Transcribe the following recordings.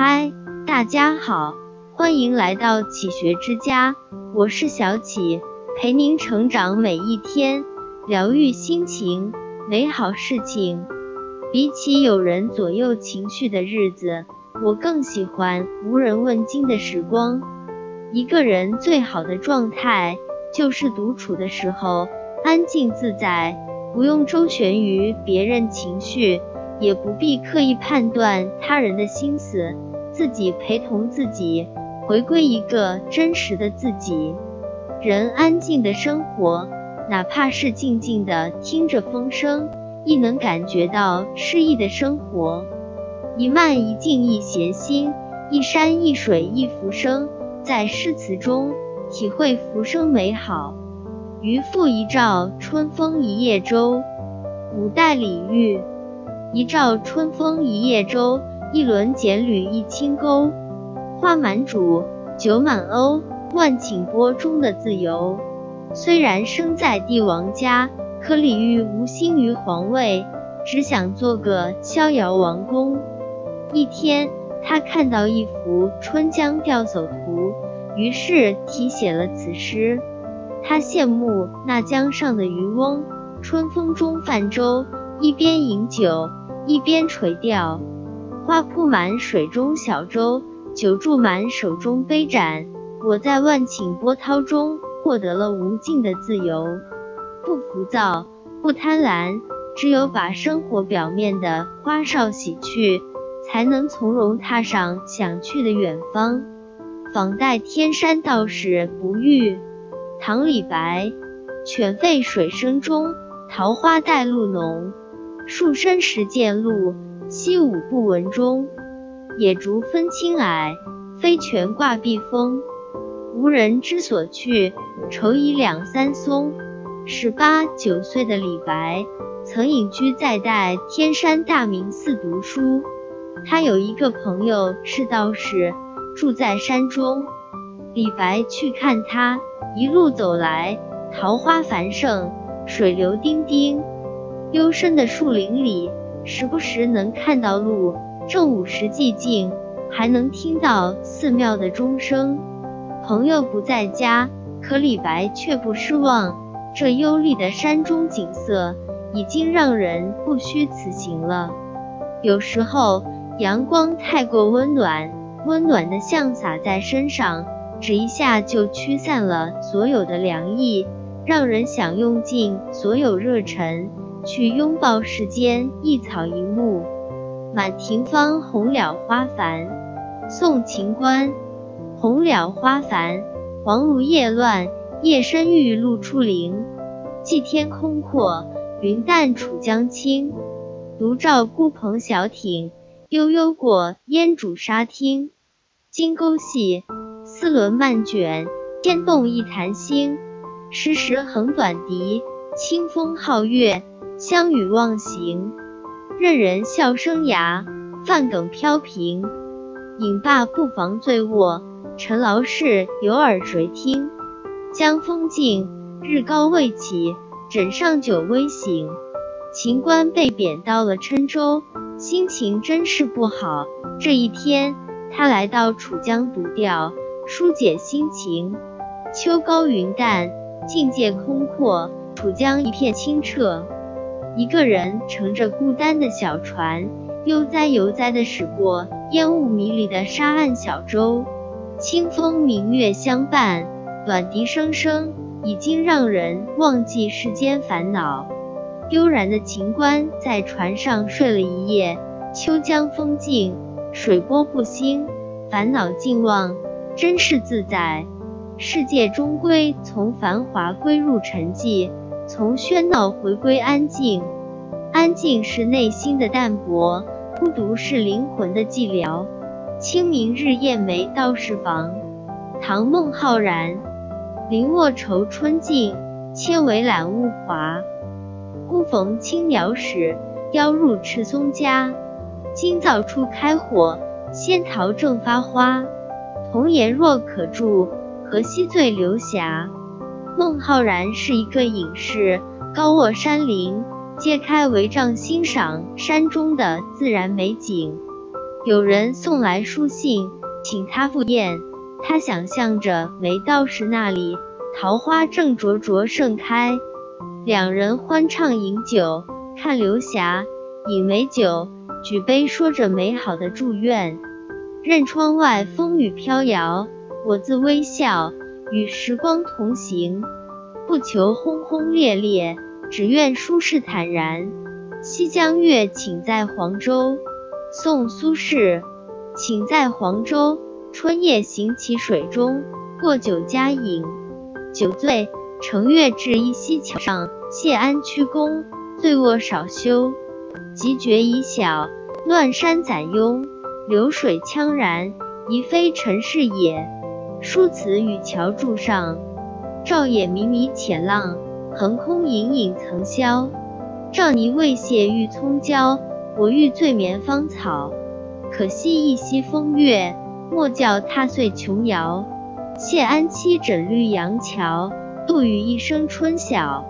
嗨，大家好，欢迎来到启学之家，我是小启，陪您成长每一天，疗愈心情，美好事情。比起有人左右情绪的日子，我更喜欢无人问津的时光。一个人最好的状态，就是独处的时候，安静自在，不用周旋于别人情绪。也不必刻意判断他人的心思，自己陪同自己，回归一个真实的自己。人安静的生活，哪怕是静静的听着风声，亦能感觉到诗意的生活。一慢一静一闲心，一山一水一浮生，在诗词中体会浮生美好。渔父一照春风一叶舟，五代李煜。一照春风一叶舟，一轮剪缕一轻钩。花满渚，酒满瓯，万顷波中的自由。虽然生在帝王家，可李煜无心于皇位，只想做个逍遥王公。一天，他看到一幅《春江钓叟图》，于是题写了此诗。他羡慕那江上的渔翁，春风中泛舟，一边饮酒。一边垂钓，花铺满水中小舟，酒注满手中杯盏。我在万顷波涛中获得了无尽的自由，不浮躁，不贪婪，只有把生活表面的花哨洗去，才能从容踏上想去的远方。访戴天山道士不遇，唐·李白。犬吠水声中，桃花带露浓。树深时见鹿，西武不闻钟。野竹分青霭，飞泉挂碧峰。无人知所去，愁倚两三松。十八九岁的李白，曾隐居在代天山大明寺读书。他有一个朋友是道士，住在山中。李白去看他，一路走来，桃花繁盛，水流叮叮。幽深的树林里，时不时能看到鹿。正午时寂静，还能听到寺庙的钟声。朋友不在家，可李白却不失望。这幽丽的山中景色，已经让人不虚此行了。有时候，阳光太过温暖，温暖的像洒在身上，只一下就驱散了所有的凉意，让人想用尽所有热忱。去拥抱世间一草一木，满庭芳，红了花繁。宋秦观。红了花繁，黄芦叶乱，夜深玉露初零。霁天空阔，云淡楚江清。独照孤蓬小艇，悠悠过烟渚沙汀。金钩细，丝纶漫卷，牵动一潭星。时时横短笛，清风皓月。相与忘形，任人笑生涯；饭梗飘萍，饮罢不妨醉卧。陈劳事，有耳谁听？江风静，日高未起，枕上酒微醒。秦观被贬到了郴州，心情真是不好。这一天，他来到楚江独钓，疏解心情。秋高云淡，境界空阔，楚江一片清澈。一个人乘着孤单的小船，悠哉悠哉地驶过烟雾迷离的沙岸小舟，清风明月相伴，短笛声声，已经让人忘记世间烦恼。悠然的秦观在船上睡了一夜，秋江风静，水波不兴，烦恼尽忘，真是自在。世界终归从繁华归入沉寂。从喧闹回归安静，安静是内心的淡泊，孤独是灵魂的寂寥。清明日宴梅道士房，唐孟浩然。林卧愁春尽，千围揽物华。孤逢青鸟始，邀入赤松家。今早初开火，仙桃正发花。童颜若可住，何惜醉流霞？孟浩然是一个隐士，高卧山林，揭开帷帐欣赏山中的自然美景。有人送来书信，请他赴宴。他想象着梅道士那里桃花正灼灼盛开，两人欢畅饮酒，看流霞，饮美酒，举杯说着美好的祝愿。任窗外风雨飘摇，我自微笑，与时光同行，不求轰轰烈烈，只愿舒适坦然。西江月，请在黄州。宋苏轼，请在黄州。春夜行其水中，过酒家饮，酒醉，乘月至一溪桥上，谢安屈公，醉卧少休。即觉已晓，乱山攒拥，流水怆然，疑非尘世也。书词与桥柱上，照野靡靡浅浪，横空隐隐层霄。照泥未谢欲葱焦，我欲醉眠芳草。可惜一夕风月。莫教踏碎琼瑶，谢安七枕绿杨桥，杜宇一生春晓。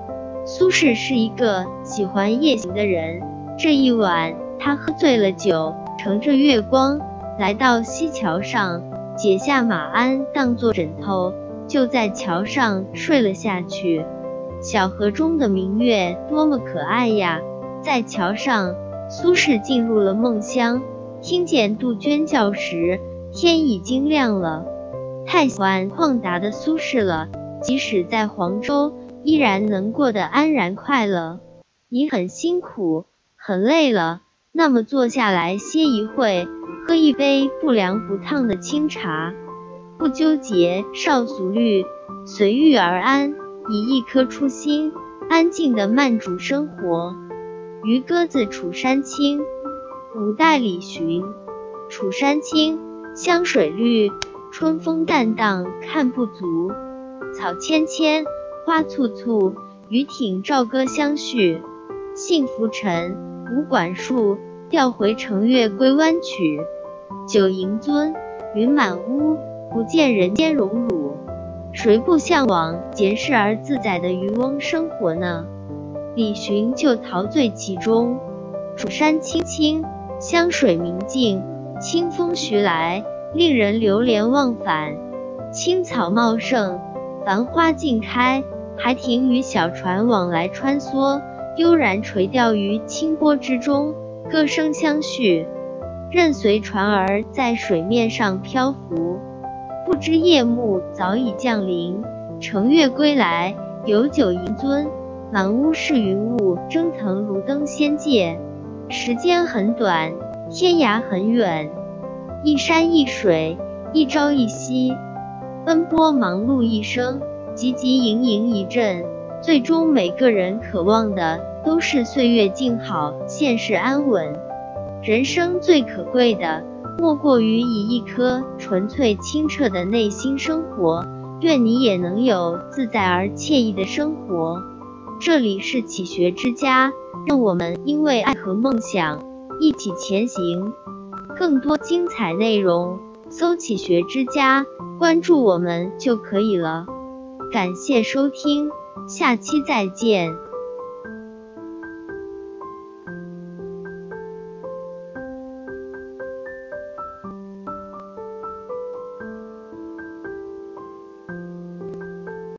苏轼是一个喜欢夜行的人。这一晚，他喝醉了酒，乘着月光来到西桥上，解下马鞍当作枕头，就在桥上睡了下去。小河中的明月多么可爱呀！在桥上，苏轼进入了梦乡，听见杜鹃叫时。天已经亮了，太喜欢旷达的苏轼了。即使在黄州，依然能过得安然快乐。你很辛苦，很累了，那么坐下来歇一会，喝一杯不凉不烫的清茶，不纠结少俗虑，随遇而安，以一颗初心，安静的慢煮生活。渔鸽子《楚山青》，五代李寻，《楚山青》。香水绿，春风淡荡看不足。草芊芊，花簇簇，渔艇棹歌相续。信浮沉，无管束，调回乘月归湾曲。酒盈樽，云满屋，不见人间荣辱。谁不向往闲适而自在的渔翁生活呢？李寻就陶醉其中。楚山青青，湘水明净。清风徐来，令人流连忘返。青草茂盛，繁花尽开，还停于小船往来穿梭，悠然垂钓于清波之中，歌声相续，任随船儿在水面上漂浮。不知夜幕早已降临，乘月归来，有酒盈樽，满屋是云雾，蒸腾如登仙界。时间很短。天涯很远，一山一水，一朝一夕，奔波忙碌一生，汲汲营营一阵，最终每个人渴望的都是岁月静好，现世安稳。人生最可贵的，莫过于以一颗纯粹清澈的内心生活。愿你也能有自在而惬意的生活。这里是启学之家，让我们因为爱和梦想。一起前行，更多精彩内容，搜“启学之家”，关注我们就可以了。感谢收听，下期再见。